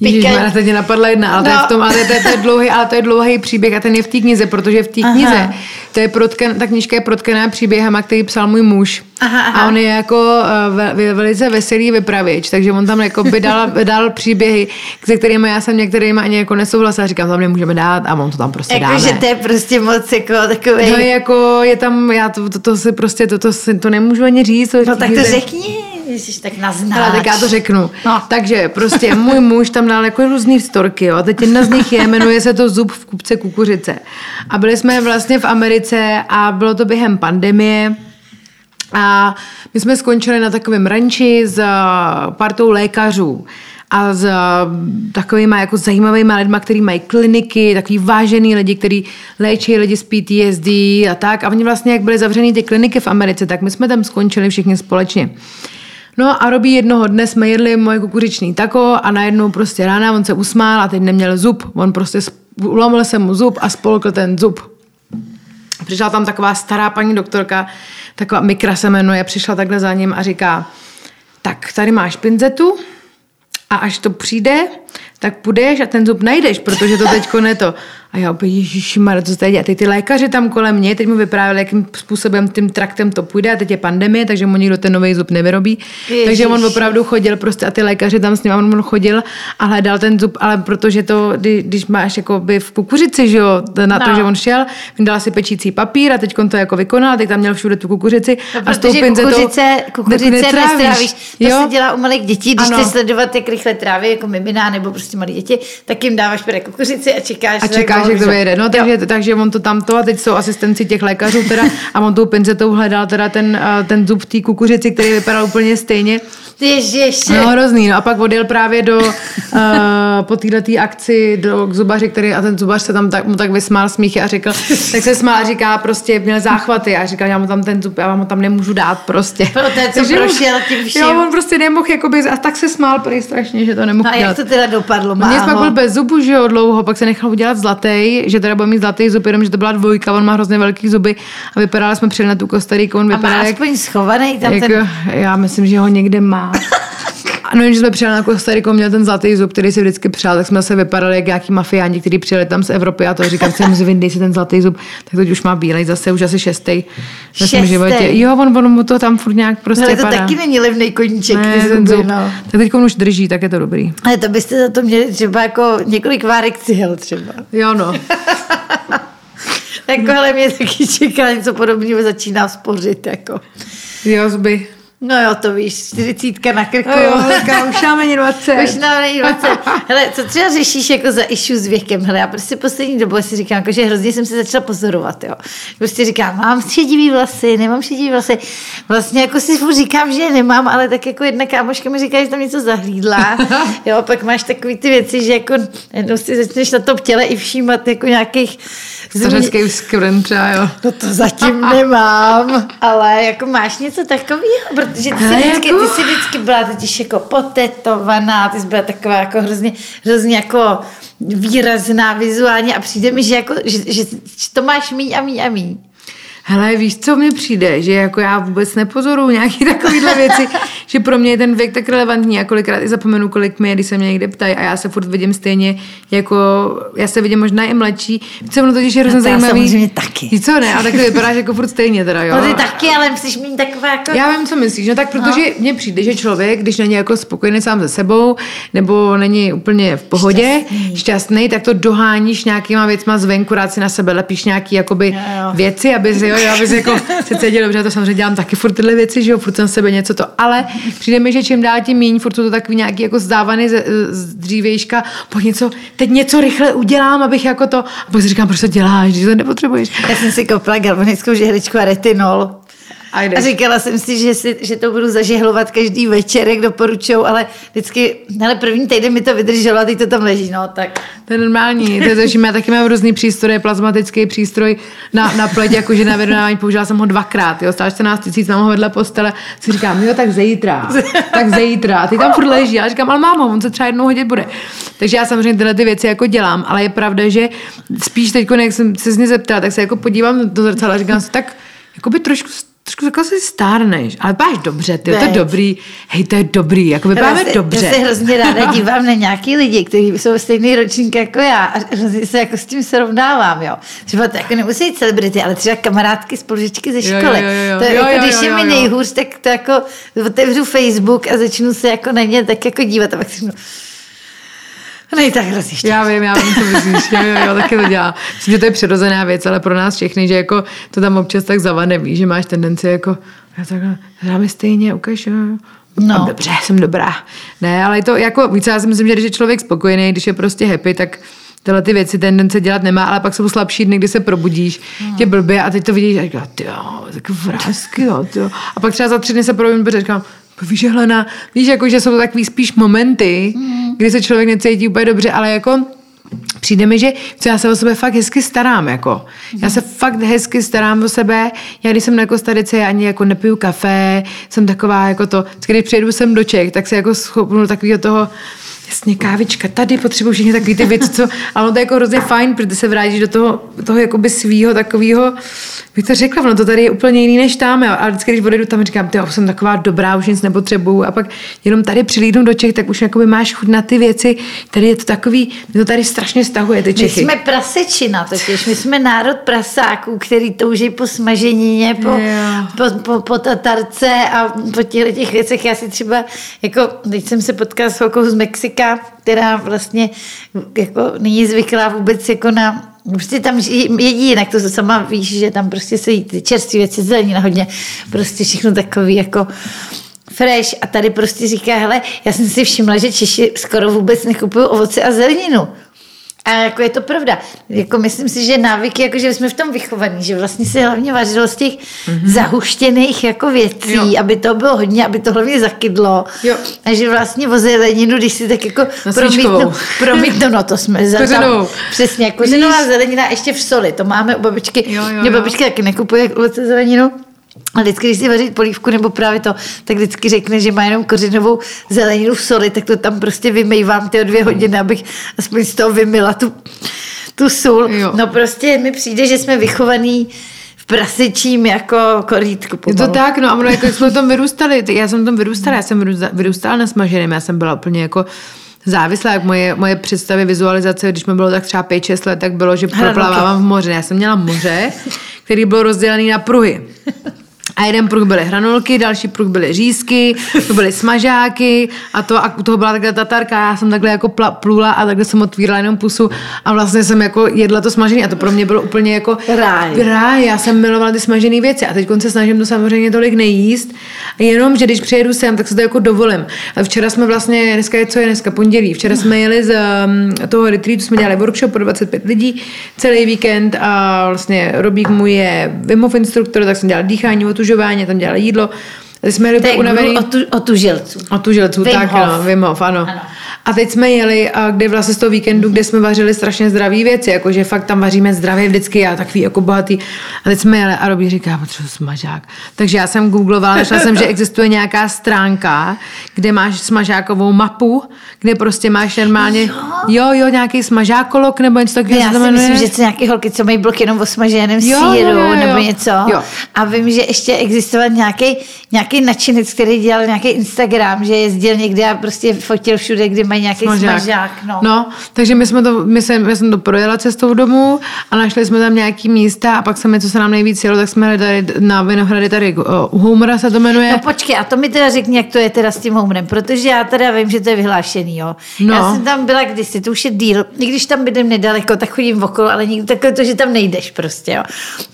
Ježíš, Má, teď mě napadla jedna, ale, no. to je v tom, ale to je, to je dlouhý, ale to je dlouhý příběh a ten je v té knize, protože v té knize, to je protken, ta knižka je protkená příběhama, který psal můj muž. Aha, aha. A on je jako uh, ve, velice veselý vypravěč, takže on tam jako by dal, dal příběhy, se kterými já jsem některými ani jako nesouhlasila. Říkám, tam nemůžeme dát a on to tam prostě jako, dáme. že to je prostě moc jako takový. No jako je tam, já to, to, to si prostě, to, to, to, to nemůžu ani říct. No tak to řekni. Ježiš, tak naznáč. Ale tak já to řeknu. No. Takže prostě můj muž tam dal jako různý storky, jo. A teď jedna z nich je, jmenuje se to Zub v kupce kukuřice. A byli jsme vlastně v Americe a bylo to během pandemie. A my jsme skončili na takovém ranči s partou lékařů a s takovými jako zajímavými lidmi, kteří mají kliniky, takový vážený lidi, kteří léčí lidi z PTSD a tak. A oni vlastně, jak byly zavřený ty kliniky v Americe, tak my jsme tam skončili všichni společně. No a robí jednoho dne jsme jedli moje kukuřičný tako a najednou prostě rána on se usmál a teď neměl zub. On prostě ulomil se mu zub a spolkl ten zub. Přišla tam taková stará paní doktorka, taková Mikra se jmenuje, přišla takhle za ním a říká, tak tady máš pinzetu a až to přijde, tak půjdeš a ten zub najdeš, protože to teď je to. A já opět, ježišimar, co tady děje? Teď ty lékaři tam kolem mě, teď mu vyprávěli, jakým způsobem tím traktem to půjde a teď je pandemie, takže mu nikdo ten nový zub nevyrobí. Ježiš. Takže on opravdu chodil prostě a ty lékaři tam s ním, on chodil a hledal ten zub, ale protože to, kdy, když máš jako by v kukuřici, že jo, na to, no. že on šel, dal si pečící papír a teď to jako vykonal, teď tam měl všude tu kukuřici. No, a s tou kukuřice, kukuřice nestrávíš. To jo? se dělá u malých dětí, když ano. sledovat, jak rychle tráví jako mimina nebo prostě malé děti, tak jim dáváš kukuřici a čekáš, a čekáš jak to vyjde. No, takže, takže on to tamto a teď jsou asistenci těch lékařů teda a on tou pincetou hledal teda ten, ten zub té kukuřici, který vypadal úplně stejně. Ježiši. No hrozný, no a pak odjel právě do, uh, po této akci do, k zubaři, který, a ten zubař se tam tak, mu tak vysmál smíchy a řekl, tak se smál a říká prostě, měl záchvaty a říkal, já mu tam ten zub, já vám ho tam nemůžu dát prostě. Pro ten, co prošel tím vším. Jo, on prostě nemohl, jakoby, a tak se smál prý strašně, že to nemohl no a jak to teda dopadlo? nedopadlo, Mě má pak byl bez zubu, že jo, dlouho, pak se nechal udělat zlatý, že teda bude mít zlatý zub, jenom že to byla dvojka, on má hrozně velký zuby a vypadala jsme přijeli na tu Kostariku, on A má vypadal jak, aspoň schovaný tam jako, ten... já myslím, že ho někde má. A no, že jsme přijeli na Kostariku, měl ten zlatý zub, který si vždycky přál, tak jsme se vypadali jak nějaký mafiáni, kteří přijeli tam z Evropy a to říkám, si musí vyndej si ten zlatý zub, tak teď už má bílej, zase už asi šestý. ve svém životě. Jo, on, on mu to tam furt nějak prostě Ale to padá. taky není levný koníček, ne, ty ten zuby, zub. no. Tak teď už drží, tak je to dobrý. Ale to byste za to měli třeba jako několik várek cihel třeba. Jo, no. Jako, ale mě taky čeká něco podobného, začíná spořit, jako. Jo, zuby. No jo, to víš, čtyřicítka na krku. Jo, jo, říká, už nám ani 20. Už nám není 20. Hele, co třeba řešíš jako za issue s věkem? Hele, já prostě poslední dobu si říkám, jako, že hrozně jsem se začala pozorovat, jo. Prostě říkám, mám šedivý vlasy, nemám šedivý vlasy. Vlastně jako si furt říkám, že je nemám, ale tak jako jedna kámoška mi říká, že tam něco zahlídla. Jo, pak máš takový ty věci, že jako jednou si začneš na tom těle i všímat jako nějakých Stařecký třeba, jo. No to zatím nemám, ale jako máš něco takového, protože ty jsi, vždycky, jako- ty jsi vždycky byla totiž jako potetovaná, ty jsi byla taková jako hrozně, hrozně jako výrazná vizuálně a přijde mi, že, jako, že, že, že to máš míň a míň a míň. Hele, víš, co mi přijde? Že jako já vůbec nepozoruju nějaký takovýhle věci, že pro mě je ten věk tak relevantní a kolikrát i zapomenu, kolik mi je, když se mě někde ptají a já se furt vidím stejně, jako já se vidím možná i mladší. Co ono totiž je hrozně No to já zajímavý. samozřejmě taky. Víš co, ne? A tak to vypadáš jako furt stejně teda, jo. No ty taky, ale musíš mít taková jako... Já vím, co myslíš. No tak protože no. mně přijde, že člověk, když není jako spokojený sám se sebou, nebo není úplně v pohodě, šťastný, šťastný tak to doháníš nějakýma věcma zvenku, rád si na sebe lepíš nějaký jakoby Jo, jo. věci, aby si, jo, aby si jako se cítil dobře, to samozřejmě dělám taky furt tyhle věci, že jo, furt jsem sebe něco to, ale přijde mi, že čím dál tím míň, furt to takový nějaký jako zdávaný z, z dřívejška, po něco, teď něco rychle udělám, abych jako to, a pak si říkám, proč to děláš, že to nepotřebuješ. Já jsem si koupila galvanickou žehličku a retinol. A A říkala jsem si, že, si, že to budu zažehlovat každý večer, jak doporučuju, ale vždycky, ale první týden mi to vydrželo a teď to tam leží, no tak. To je normální, to je to, že já taky mám různý přístroje, plazmatický přístroj na, na pleť, jakože na vyrovnávání, použila jsem ho dvakrát, jo, stál 14 tisíc, mám ho vedle postele, si říkám, jo, tak zítra, tak zítra, a ty tam furt leží, já říkám, ale mám ho, on se třeba jednou hodit bude. Takže já samozřejmě tyhle ty věci jako dělám, ale je pravda, že spíš teď, jak jsem se z mě zeptala, tak se jako podívám do zrcadla a říkám si, tak jako by trošku trošku jako si stárneš, ale vypadáš dobře, ty, to je dobrý, hej, to je dobrý, jako vypadáme dobře. Já se hrozně ráda dívám na nějaký lidi, kteří jsou stejný ročník jako já a hrozně se jako s tím srovnávám, jo. Třeba to jako nemusí být celebrity, ale třeba kamarádky, spolužičky ze Jo, školy. jo, jo, jo. To je Jo, jako, jo, když jo, je mi jo, jo. nejhůř, tak to jako otevřu Facebook a začnu se jako na ně tak jako dívat a pak si řeknu, nej tak hrozně šťastný. Já vím, já vím, co myslíš. Jo, jo, jo, taky to dělá. Myslím, že to je přirozená věc, ale pro nás všechny, že jako to tam občas tak zavane, víš, že máš tendenci jako, já takhle, dáme stejně, ukaž. No. No. Dobře, jsem dobrá. Ne, ale je to jako, víc, já si myslím, že když je člověk spokojený, když je prostě happy, tak tyhle ty věci tendence dělat nemá, ale pak jsou slabší dny, kdy se probudíš, No. tě blbě a teď to vidíš a říkáš, ty jo, tak vrázky, jo, ty jo. A pak třeba za tři dny se probudím, protože říkám, víš, že Helena, víš, jako, že jsou to takový spíš momenty, Mm. kdy se člověk necítí úplně dobře, ale jako Přijde mi, že co já se o sebe fakt hezky starám, jako. Já se fakt hezky starám o sebe. Já když jsem na Kostarice, já ani jako nepiju kafe, jsem taková jako to, když přijedu sem do Čech, tak se jako schopnu takového toho, jasně kávička tady, potřebuji všechny takové ty věci, co, ale ono to je jako hrozně fajn, protože se vrátíš do toho, toho jakoby svýho takového, bych to řekla, ono to tady je úplně jiný než tam, jo. a vždycky, když odejdu tam, říkám, ty jsem taková dobrá, už nic nepotřebuju a pak jenom tady přilídnu do Čech, tak už jakoby máš chuť na ty věci, tady je to takový, to tady strašně stahuje, ty My Čechy. jsme prasečina totiž, my jsme národ prasáků, který touží po smaženině, po, po, po, po tatarce a po těch věcech. Já si třeba, jako, teď jsem se potkala s holkou z Mexika, která vlastně jako není zvyklá vůbec jako na Prostě tam jedí jinak, to sama víš, že tam prostě se jí ty čerstvé věci, zelenina hodně, prostě všechno takový jako fresh a tady prostě říká, hele, já jsem si všimla, že Češi skoro vůbec nekupují ovoce a zeleninu. A jako je to pravda. Jako myslím si, že návyky, jako že jsme v tom vychovaní, že vlastně se hlavně vařilo z těch mm-hmm. zahuštěných jako věcí, Jo. aby to bylo hodně, aby to hlavně zakydlo. Jo. A že vlastně o zeleninu, když si tak jako promítnu, promítnu, no to jsme za tam, přesně, kořenová zelenina ještě v soli, to máme u babičky. Jo, jo, Mě jo. babička taky nekupuje ovoce zeleninu. A vždycky, když si vaří polívku nebo právě to, tak vždycky řekne, že má jenom kořenovou zeleninu v soli, tak to tam prostě vymývám ty dvě hodiny, abych aspoň z toho vymila tu, tu sůl. Jo. No prostě mi přijde, že jsme vychovaný v prasečím jako korítku. Je to tak, no a ono, jako jsme v tom vyrůstali, já jsem v tom vyrůstala, já jsem vyrůsta- vyrůstala na smaženém, já jsem byla úplně jako závislá, jak moje, moje představy vizualizace, když mi bylo tak třeba 5-6 let, tak bylo, že proplavávám v moři. Já jsem měla moře, který byl rozdělený na pruhy. A jeden pruh byly hranolky, další pruh byly řízky, to byly smažáky a to a u toho byla takhle tatarka, já jsem takhle jako pla, plula a takhle jsem otvírala jenom pusu a vlastně jsem jako jedla to smažení a to pro mě bylo úplně jako Ráj. ráj. Já jsem milovala ty smažené věci a teď se snažím to samozřejmě tolik nejíst, jenom, že když přijedu sem, tak se to jako dovolím. A včera jsme vlastně, dneska je co je dneska, pondělí, včera jsme jeli z um, toho retreatu, jsme dělali workshop pro 25 lidí celý víkend a vlastně Robík můj je Wim Hof instruktor, tak jsem dělala dýchání, otužování, tam dělala jídlo. Jsme úplně unavený. guru o, tu, o tužilců. O tu želců, Wim tak no, Wim Hof, ano. Ano. A teď jsme jeli, a kde vlastně z toho víkendu, kde jsme vařili strašně zdravé věci, jakože fakt tam vaříme zdravě vždycky a takový jako bohatý. A teď jsme jeli a Robí říká, potřebuji smažák. Takže já jsem googlovala, našla jsem, že existuje nějaká stránka, kde máš smažákovou mapu, kde prostě máš normálně, jo, jo, nějaký smažákolog nebo něco takového, Já si jmenuje. myslím, že to nějaký holky, co mají blok jenom o smaženém Jo, síru jo, jo, jo. nebo něco. Jo. A vím, že ještě existoval nějaký, nějaký nadšenec, který dělal nějaký Instagram, že jezdil někde a prostě fotil všude, kde mají nějaký smažák. smažák no. no. takže my jsme to, my jsem, já jsem to projela cestou domů a našli jsme tam nějaký místa a pak jsme, co se nám nejvíc jelo, tak jsme hledali na Vinohrady tady, o, u Humora se to jmenuje. No počkej, a to mi teda řekni, jak to je teda s tím homerem, protože já teda vím, že to je vyhlášený, jo. No. Já jsem tam byla kdysi, to už je díl, i když tam bydlím nedaleko, tak chodím okolo, ale nikdy takové to, že tam nejdeš prostě, jo.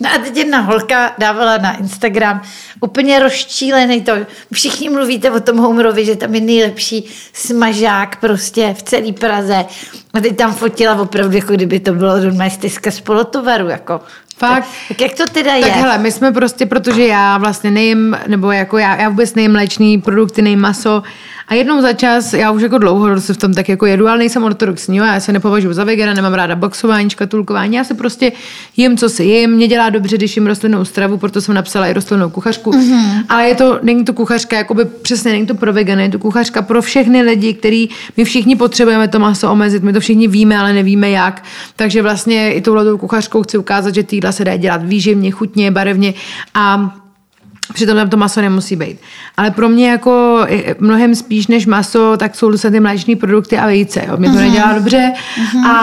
No a teď jedna holka dávala na Instagram úplně rozčílený to, všichni mluvíte o tom homerovi, že tam je nejlepší smažák prostě v celé Praze. A teď tam fotila opravdu, jako kdyby to bylo normálně stezka z polotovaru, jako. Fakt? Tak jak to teda Tak je? hele, my jsme prostě, protože já vlastně nejím, nebo jako já, já vůbec nejím mléčný produkty, nejím maso a jednou za čas, já už jako dlouho se v tom tak jako jedu, ale nejsem ortodoxní, jo, já se nepovažuji za vegana, nemám ráda boxování, škatulkování, já se prostě jim, co si jim, mě dělá dobře, když jim rostlinnou stravu, proto jsem napsala i rostlinnou kuchařku, mm-hmm. ale je to, není to kuchařka, jakoby přesně není to pro vegany, je to kuchařka pro všechny lidi, který my všichni potřebujeme to maso omezit, my to všichni víme, ale nevíme jak, takže vlastně i touhletou kuchařkou chci ukázat, že ty jídla se dá dělat výživně, chutně, barevně a Přitom tam to maso nemusí být. Ale pro mě jako mnohem spíš než maso, tak jsou ty mléčné produkty a vejce. Jo. Mě to nedělá dobře a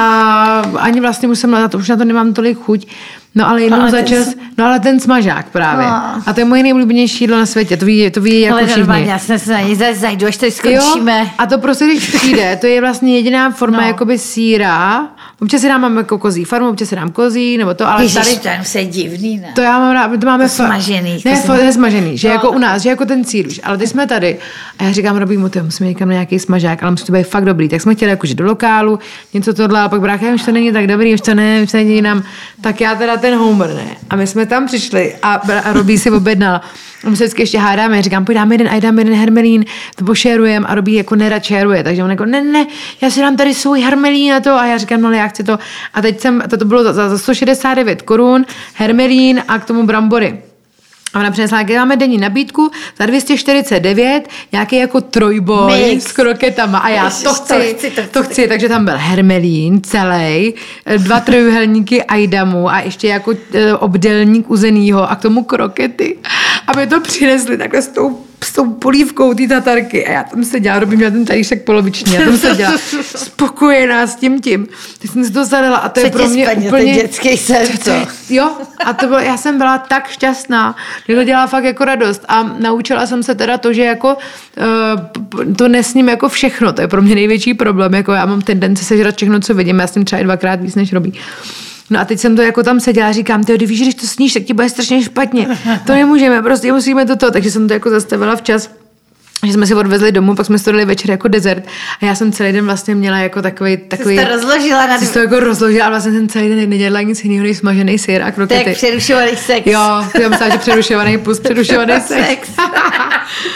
ani vlastně už jsem na to, už na to nemám tolik chuť. No ale jednou Ale za ten čas, s- no ale ten smažák právě. No. A to je moje nejblíbenější jídlo na světě, to ví, to ví jako ale všichni. normálně, já se na něj zajdu, až tady skončíme. Jo, a to prostě, když přijde, to je vlastně jediná forma No. jakoby síra. Občas si dám jako kozí farmu, občas si dám kozí, nebo to, ale Ježiš, tady... to jenom se je divný, ne? To já mám rád, to máme To smažený, Ne, fakt ne smažený, že No. jako u nás, že jako ten sír už. Ale teď jsme tady a já říkám Robímu, ty musíme někam na nějaký smažák, ale musí to být fakt dobrý. Tak jsme chtěli jakože do lokálu, něco tohle, ale pak brácha, už to není tak dobrý, už to ne, už to není nám. Tak já teda ten Homer, ne. A my jsme tam přišli a, a Robí si objednal. A my se vždycky ještě hádáme, říkám, pojď dáme jeden, a já dám jeden hermelín, to pošerujem a Robí jako nerad šeruje, takže on jako, ne, ne, já si dám tady svůj hermelín a to a já říkám, no ale já chci to. A teď jsem, to, to bylo za, za 169 korun, hermelín a k tomu brambory. A ona přinesla, jak máme denní nabídku za 249, nějaký jako trojboj Mix. s kroketama. A já Ježiš, to to chci, chci, to to chci. Takže tam byl hermelín celý, dva trojuhelníky ajdamu a ještě jako e, obdelník uzenýho a k tomu krokety. A my to přinesli takhle s tou s tou polívkou té tatarky a já tam seděla, robím na ten talíšek poloviční, já tam seděla spokojená s tím tím. Teď jsem si to zadala a to Co je pro mě splnil úplně... ten dětský sen, co? Jo, a to bylo, já jsem byla tak šťastná, že to dělá fakt jako radost a naučila jsem se teda to, že jako uh, to nesním jako všechno, to je pro mě největší problém, jako já mám tendenci sežrat všechno, co vidím, já s tím třeba i dvakrát víc, než robí. No a teď jsem to jako tam seděla a říkám, ty víš, když to sníš, tak ti bude strašně špatně. To nemůžeme, prostě musíme toto. Takže jsem to jako zastavila včas že jsme si odvezli domů, pak jsme to dali večer jako dezert a já jsem celý den vlastně měla jako takový, takový Jsi to rozložila na Jsi to jako rozložila a vlastně jsem celý den nedělala nic jiného než smažený syr a krokety. jak přerušovaný sex. Jo, já myslela, že přerušovaný plus přerušovaný sex.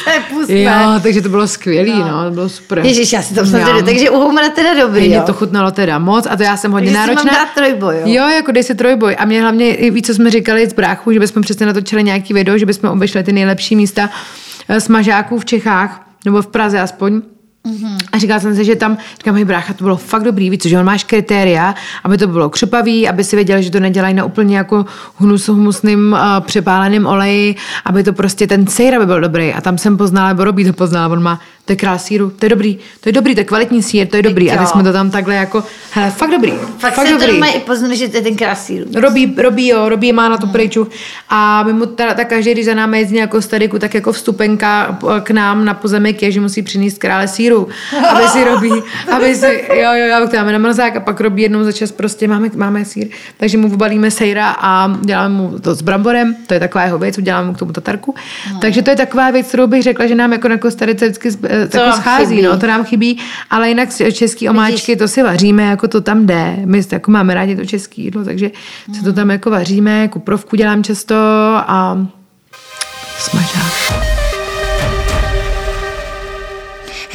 to je pustné. Jo, takže to bylo skvělý, no, to bylo super. Ježiš, já si to Já. tedy, takže u Humra teda dobrý, jo. to chutnalo teda moc a to já jsem hodně Takže si mám náročná. dát trojboj, jo. Jo, jako dej si trojboj. A mě hlavně, i víc, co jsme říkali z bráchu, že bychom přesně natočili nějaký video, že bychom obešli ty nejlepší místa smažáků v Čechách, nebo v Praze aspoň. Mhm. A říkala jsem si, že tam, říkám, hej brácha, to bylo fakt dobrý, víc, že on máš kritéria, aby to bylo křupavý, aby si věděl, že to nedělají na úplně jako hnus, humusným uh, přepáleným oleji, aby to prostě ten sejr aby byl dobrý. A tam jsem poznala, nebo Robí to poznala, on má, to je král síru, to je dobrý, to je dobrý, to je kvalitní sír, to je dobrý. A jo. teď jsme to tam takhle jako, hele, fakt dobrý, Fakt, fakt se to dobrý. mají i poznat, že to je ten krásíru. Robí, robí, jo, robí má na to pryču. A my mu ta, ta každý, když za námi jezdí jako stadiku, tak jako vstupenka k nám na pozemek je, že musí přinést krále síru, aby si robí, aby si, jo, jo, jo, to dáme na mrzák a pak robí jednou za čas prostě, máme, máme sír. Takže mu obalíme sejra a děláme mu to s bramborem, to je taková jeho věc, uděláme mu k tomu tatarku. Takže to je taková věc, kterou bych řekla, že nám jako na Kostarice vždycky To jako vám schází, chybí. no, to nám chybí, ale jinak český omáčky, to si vaříme, jako to tam jde. My jako máme rádi to české jídlo, takže si to tam jako vaříme, kuprovku dělám často a smažák.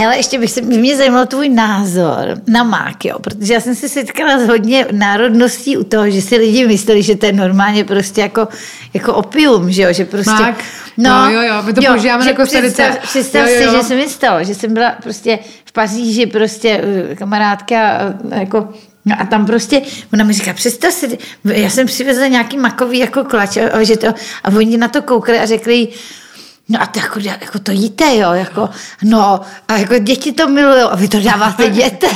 Hele, ještě bych se, by mě zajímal tvůj názor na mák, jo, protože já jsem se setkala s hodně národností u toho, že si lidi mysleli, že to je normálně prostě jako, jako opium, že jo, že prostě... Mák? Jo, jo, jo, my to používáme že na Kostarice. Představ, představ Jo, jo, si, jo. že se mi stalo, že jsem byla prostě v Paříži prostě eh, kamarádka eh, jako No a tam prostě, ona mi říká, představ si, já jsem přivezla nějaký makový jako klač a, a, že to, a oni na to koukali a řekli jí, No a to jako, jako to jíte, jo, jako, no a jako děti to milují a vy to dáváte dětem.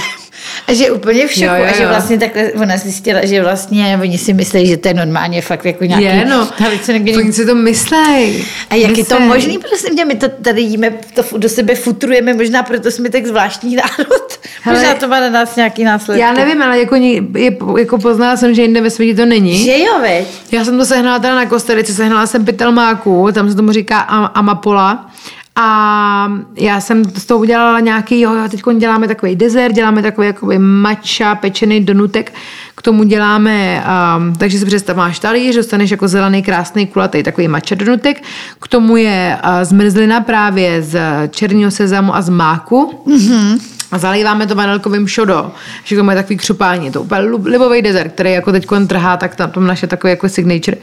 A že úplně v šoku, Jo, jo, a že vlastně takhle ona zjistila, že vlastně oni si myslí, že to je normálně fakt jako nějaký Je, no, halucinogenní oni si to myslej. a jak je to Myslej. možný, prosím tě, my to tady jíme, to do sebe futrujeme, možná proto jsme tak zvláštní národ. Hele, možná to má na nás nějaký následky. Já nevím, ale jako, je, jako poznala jsem, že jinde ve světě to není. Že jo, veď? Já jsem to sehnala teda na Kostarice, sehnala jsem pytel máku, tam se tomu říká am- amapola. A já jsem z toho udělala nějaký, jo, teď děláme takový dezert, děláme takový jakoby matcha, pečený donutek, k tomu děláme, um, takže si představ, máš talíř, dostaneš jako zelený, krásný, kulatý takový matcha donutek, k tomu je uh, zmrzlina právě z černého sezamu a z máku. Mm-hmm. A zalíváme to vanilkovým šodo. Že to je takový křupání. Je to úplně libový dezert, který jako teď trhá, tak tam, tam naše takové jako signature.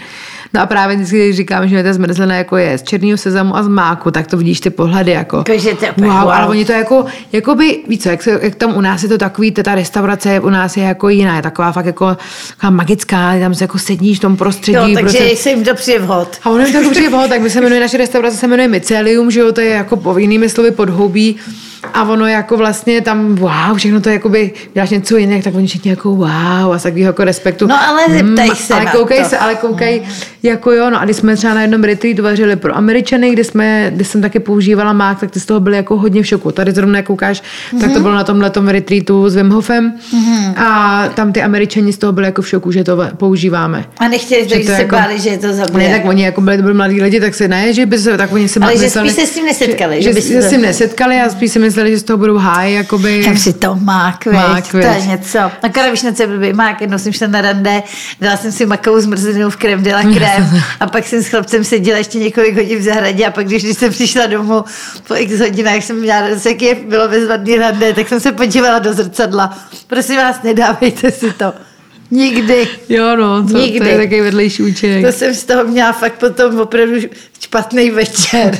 No a právě vždycky, když říkám, že ta zmrzlina jako je z černého sezamu a z máku, tak to vidíš ty pohledy jako. To wow, wow. ale oni to jako, jako by, víš co, jak, se, jak, tam u nás je to takový, ta restaurace u nás je jako jiná, je taková fakt jako taková magická, tam se jako sedíš v tom prostředí. Jo, takže prostě, se jim to přijde vhod. a ono je to určitě boho, tak my se jmenuje, naše restaurace se jmenuje Mycelium, že jo, to je jako po jinými slovy podhoubí. A ono jako vlastně tam, wow, všechno to jakoby, děláš něco jiného, tak oni všichni jako wow a z takového jako respektu. No ale zeptaj se ale koukej to. se, ale koukej, jako jo, no a když jsme třeba na jednom retreatu vařili pro Američany, kde jsme, kde jsem taky používala mák, tak ty z toho byly jako hodně v šoku. Tady zrovna koukáš, mm-hmm. tak to bylo na tomhle retreatu s Wim Hofem mm-hmm. a tam ty Američani z toho byli jako v šoku, že to používáme. A nechtěli, Že to se jako- báli, že je to zabije. Ne, tak oni jako byli, byli mladí lidi, tak se ne, že by se, tak oni se Ale že mysleli, spíš se s tím nesetkali, Že, že že, by že to- s tím nesetkali a spíš si mysleli, že z toho budou háj, jakoby. Kam si to mák, Mák, to je něco. Akorát víš, na co je blbý mák, jednou jsem šla na rande, dala jsem si makovou zmrzlinu v krem de la crème a pak jsem s chlapcem seděla ještě několik hodin v zahradě a pak když, když jsem přišla domů po x hodinách jsem měla jak je bylo bezvadný rande, tak jsem se podívala do zrcadla. Prosím vás, nedávejte si to. Nikdy. Jo, no, to, Nikdy. to je takový vedlejší účinek. To jsem z toho měla fakt potom opravdu špatný večer.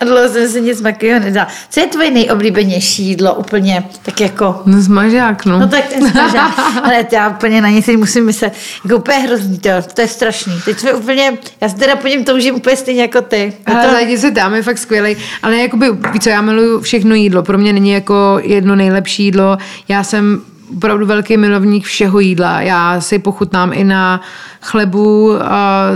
A dlouho jsem si nic makového nedala. Co je tvoje nejoblíbenější jídlo úplně tak jako No zmažák, no. No tak ten smažák. Ale já úplně na něj si musím myslet. Jako úplně hrozný to, to je strašný. Teď jsme úplně, já se teda po něm toužím úplně stejně jako ty. A Ale to, zajdi se je fakt skvělý. Ale jakoby, víš co, já miluju všechno jídlo. Pro mě není jako jedno nejlepší jídlo. Já jsem opravdu velký milovník všeho jídla. Já si pochutnám i na chlebu uh,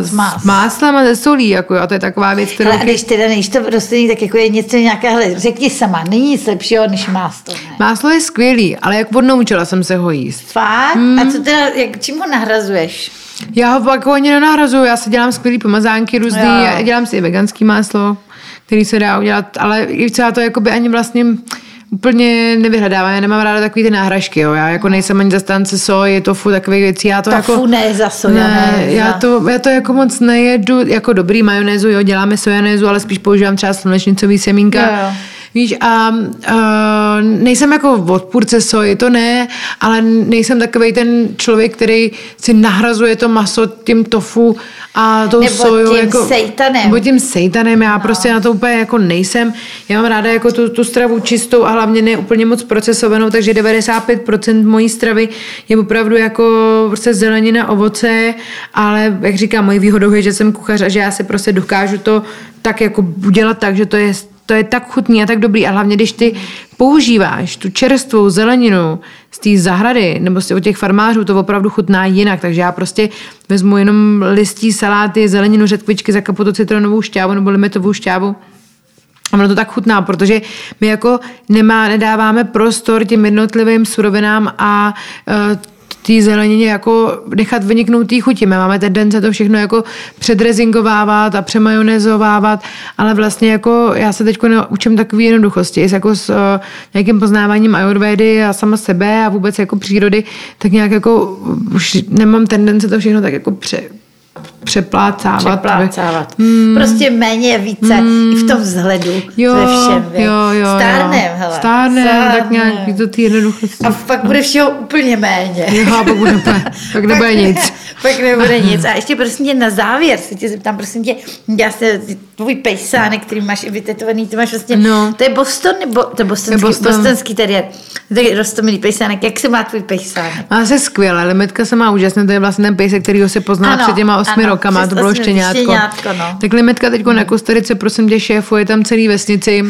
s Más. máslem a ze solí. Jako, jo, to je taková věc, kterou... ale a když teda nejíš to rostlinný, tak jako je něco nějaká, hele, řekni sama, není nic lepšího, než másto, ne? Máslo je skvělý, ale jak odnaučila jsem se ho jíst. Fakt? Mm. A co teda, jak, čím ho nahrazuješ? Já ho jako ani nenahrazuju, já si dělám skvělý pomazánky různý, Jo. dělám si i veganský máslo, který se dá udělat, ale i třeba to jakoby ani vlastně úplně nevyhledávám, já nemám ráda takový ty náhražky, jo. já jako nejsem ani zastánce soji, tofu, takových věcí, já to Tofu jako... ne za soja, ne, ne, já to, já to jako moc nejedu, jako dobrý majonézu, jo, děláme sojanézu, ale spíš používám třeba slunečnicový semínka. Jo, jo. Víš, a uh, nejsem jako odpůrce soji, to ne, ale nejsem takový ten člověk, který si nahrazuje to maso tím tofu a tou Nebo soju. tím jako, sejtanem. Nebo tím sejtanem, já no. prostě na to úplně jako nejsem. Já mám ráda jako tu, tu stravu čistou a hlavně ne úplně moc procesovanou, takže 95% mojí stravy je opravdu jako prostě zelenina, ovoce, ale jak říkám, mojí výhodou je, že jsem kuchař a že já si prostě dokážu to tak jako udělat tak, že to je to je tak chutný a tak dobrý. A hlavně, když ty používáš tu čerstvou zeleninu z té zahrady nebo z od těch farmářů, to opravdu chutná jinak, takže já prostě vezmu jenom listí saláty, zeleninu, řetkvičky, zakapu to citronovou šťávu nebo limitovou šťávu. A ono to tak chutná, protože my jako nemá, nedáváme prostor těm jednotlivým surovinám a uh, té zelenině jako nechat vyniknout té chuti. My máme tendence to všechno jako předrezingovávat a přemajonezovávat, ale vlastně jako já se teď učím takové jednoduchosti, jako s uh, nějakým poznáváním ayurvedy a sama sebe a vůbec jako přírody, tak nějak jako už nemám tendence to všechno tak jako pře, přeplácávat. Přeplácávat. Mm. Prostě méně je více mm. i v tom vzhledu Jo, ve všem. viď? jo, jo, Stárnem, jo. hele. Stárnem, tak nějak do té jednoduchosti. A pak bude všeho úplně méně. Jo, a pak bude, pak nebude nic. pak nebude nic. A ještě prosím tě na závěr se tě zeptám, prosím tě, já se, tvůj pejsánek, který máš i vytetovaný, ty máš vlastně, No. to je Boston, nebo to je bostonský, To je Boston. bostonský teriér. To je rostomilý pejsánek. Jak se má tvůj pejsánek? Má se skvěle, Limetka se má úžasně, to je vlastně ten pejsek, kterýho se poznala Ano, před těma osmi ano, rokama, to bylo štěňátko. štěňátko, no. Tak Limetka teď na Kostarice, prosím tě, šéfuje tam celý vesnici.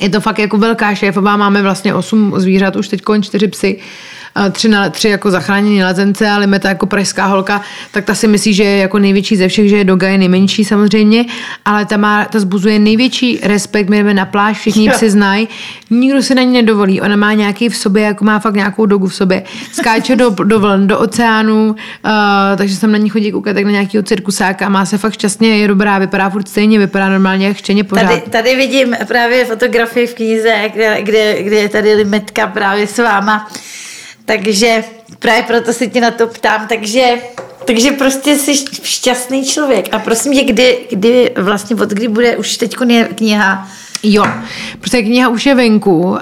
Je to fakt jako velká šéfová, máme vlastně osm zvířat, už teď čtyři psy. Tři, na, tři jako zachránění lezence a Limeta jako pražská holka, tak ta si myslí, že je jako největší ze všech, že je Doga je nejmenší samozřejmě, ale ta, má, ta zbuzuje největší respekt, my jdeme na pláž, všichni ji psy znají, nikdo se na ní nedovolí, ona má nějaký v sobě, jako má fakt nějakou dogu v sobě, skáče do, do vln, do oceánu, uh, takže jsem na ní chodí koukat tak na nějakého cirkusáka a má se fakt šťastně, je dobrá, vypadá furt stejně, vypadá normálně jak štěně pořád. Tady, tady vidím právě fotografii v knize, kde, kde, kde je tady limetka právě s váma. Takže právě proto se tě na to ptám. Takže, takže prostě jsi šťastný člověk. A prosím tě, kdy, kdy vlastně od kdy bude už teď kniha Jo, protože kniha už je venku,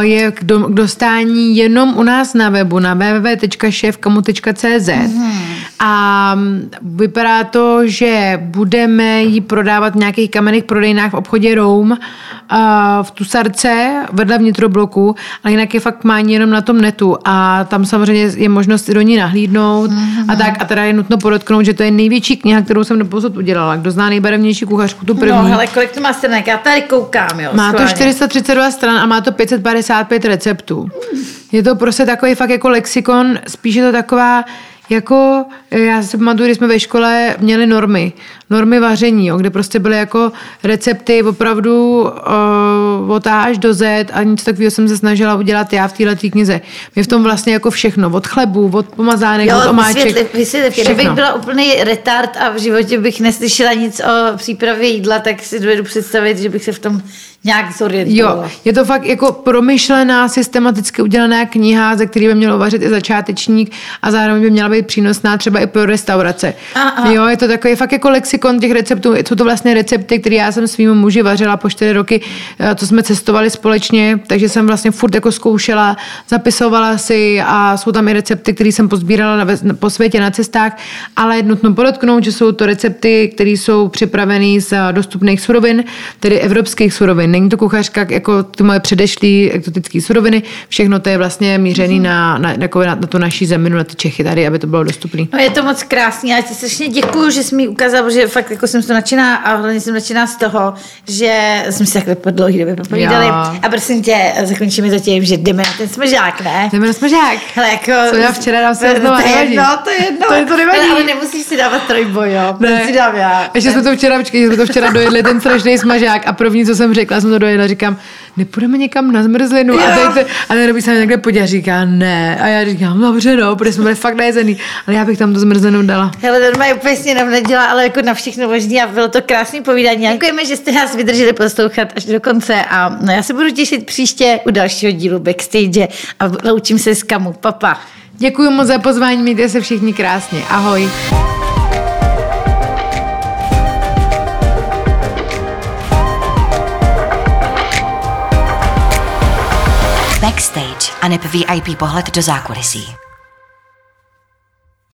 je k, do, k dostání jenom u nás na webu na www.šefkamu.cz a vypadá to, že budeme ji prodávat v nějakých kamenných prodejnách v obchodě Roam a v Tusarce vedle vnitrobloku, ale jinak je fakt mání jenom na tom netu a tam samozřejmě je možnost do ní nahlídnout a tak a teda je nutno podotknout, že to je největší kniha, kterou jsem doposud udělala. Kdo zná nejbarevnější kuchařku, tu první. No, hele, kolik to má stranek? Já tady koukám, jo. Má to schválně. 432 stran a má to 555 receptů. Je to prostě takový fakt jako lexikon, spíš je to taková jako, já si pamatuju, když jsme ve škole měli normy, normy vaření, jo, kde prostě byly jako recepty opravdu uh, od A až do Z a nic takového jsem se snažila udělat já v této knize. Je v tom vlastně jako všechno, od chlebu, od pomazánek, od Jo, omáček. vysvětli, vysvětli. Kdybych všechno. byla úplný retard a v životě bych neslyšela nic o přípravě jídla, tak si dovedu představit, že bych se v tom nějak zorientovala. Jo, je to fakt jako promyšlená, systematicky udělaná kniha, ze které by měl uvařit i začátečník a zároveň by měla být přínosná třeba i pro restaurace. Aha. Jo, je to takový fakt jako lexikon těch receptů. Jsou to vlastně recepty, které já jsem svým muži vařila po čtyři roky, eh, to jsme cestovali společně, takže jsem vlastně furt jako zkoušela, zapisovala si a jsou tam i recepty, které jsem pozbírala na, ve- po světě na cestách, ale je nutno podotknout, že jsou to recepty, které jsou připravené z eh, dostupných surovin, tedy evropských surovin. Není to kuchařka jako ty moje předešlý exotické suroviny, všechno to je vlastně mířený na, na, jako na, na tu naší zeminu, na ty Čechy tady, aby to bylo dostupné. No je to moc krásný, já ti strašně děkuju, že jsi mi ukázal, že fakt jako jsem to nadšená a hlavně jsem nadšená z toho, že jsem si takhle po dlouhý době popovídali. Jo. A prosím tě, zakončíme to tím, že jdeme na ten smažák, ne? Jdeme na smažák. Hele, jako... Co já včera dám si to, to je jedno, to je jedno. To je- to nevadí. Ale, ale nemusíš si dávat trojboj, jo. Ne. Si dám já. Ještě jsme to včera, počkej, jsme to včera dojedli, ten strašný smažák a první, co jsem řekla, jsem to dojedla, říkám, nepůjdeme někam na zmrzlinu a, teď, a ten se mi někde podívat, říká ne. A já říkám, dobře, no, protože jsme byli fakt najezený, ale já bych tam to zmrzlinu dala. Hele, normálně úplně si nám nedělá, ale jako na všechno možný a bylo to krásný povídání. Děkujeme, že jste nás vydrželi poslouchat až do konce a no, já se budu těšit příště u dalšího dílu Backstage a loučím se s Kamu. Papa. Děkuji moc za pozvání, mějte se všichni krásně. Ahoj. Backstage a VIP pohled do zákulisí.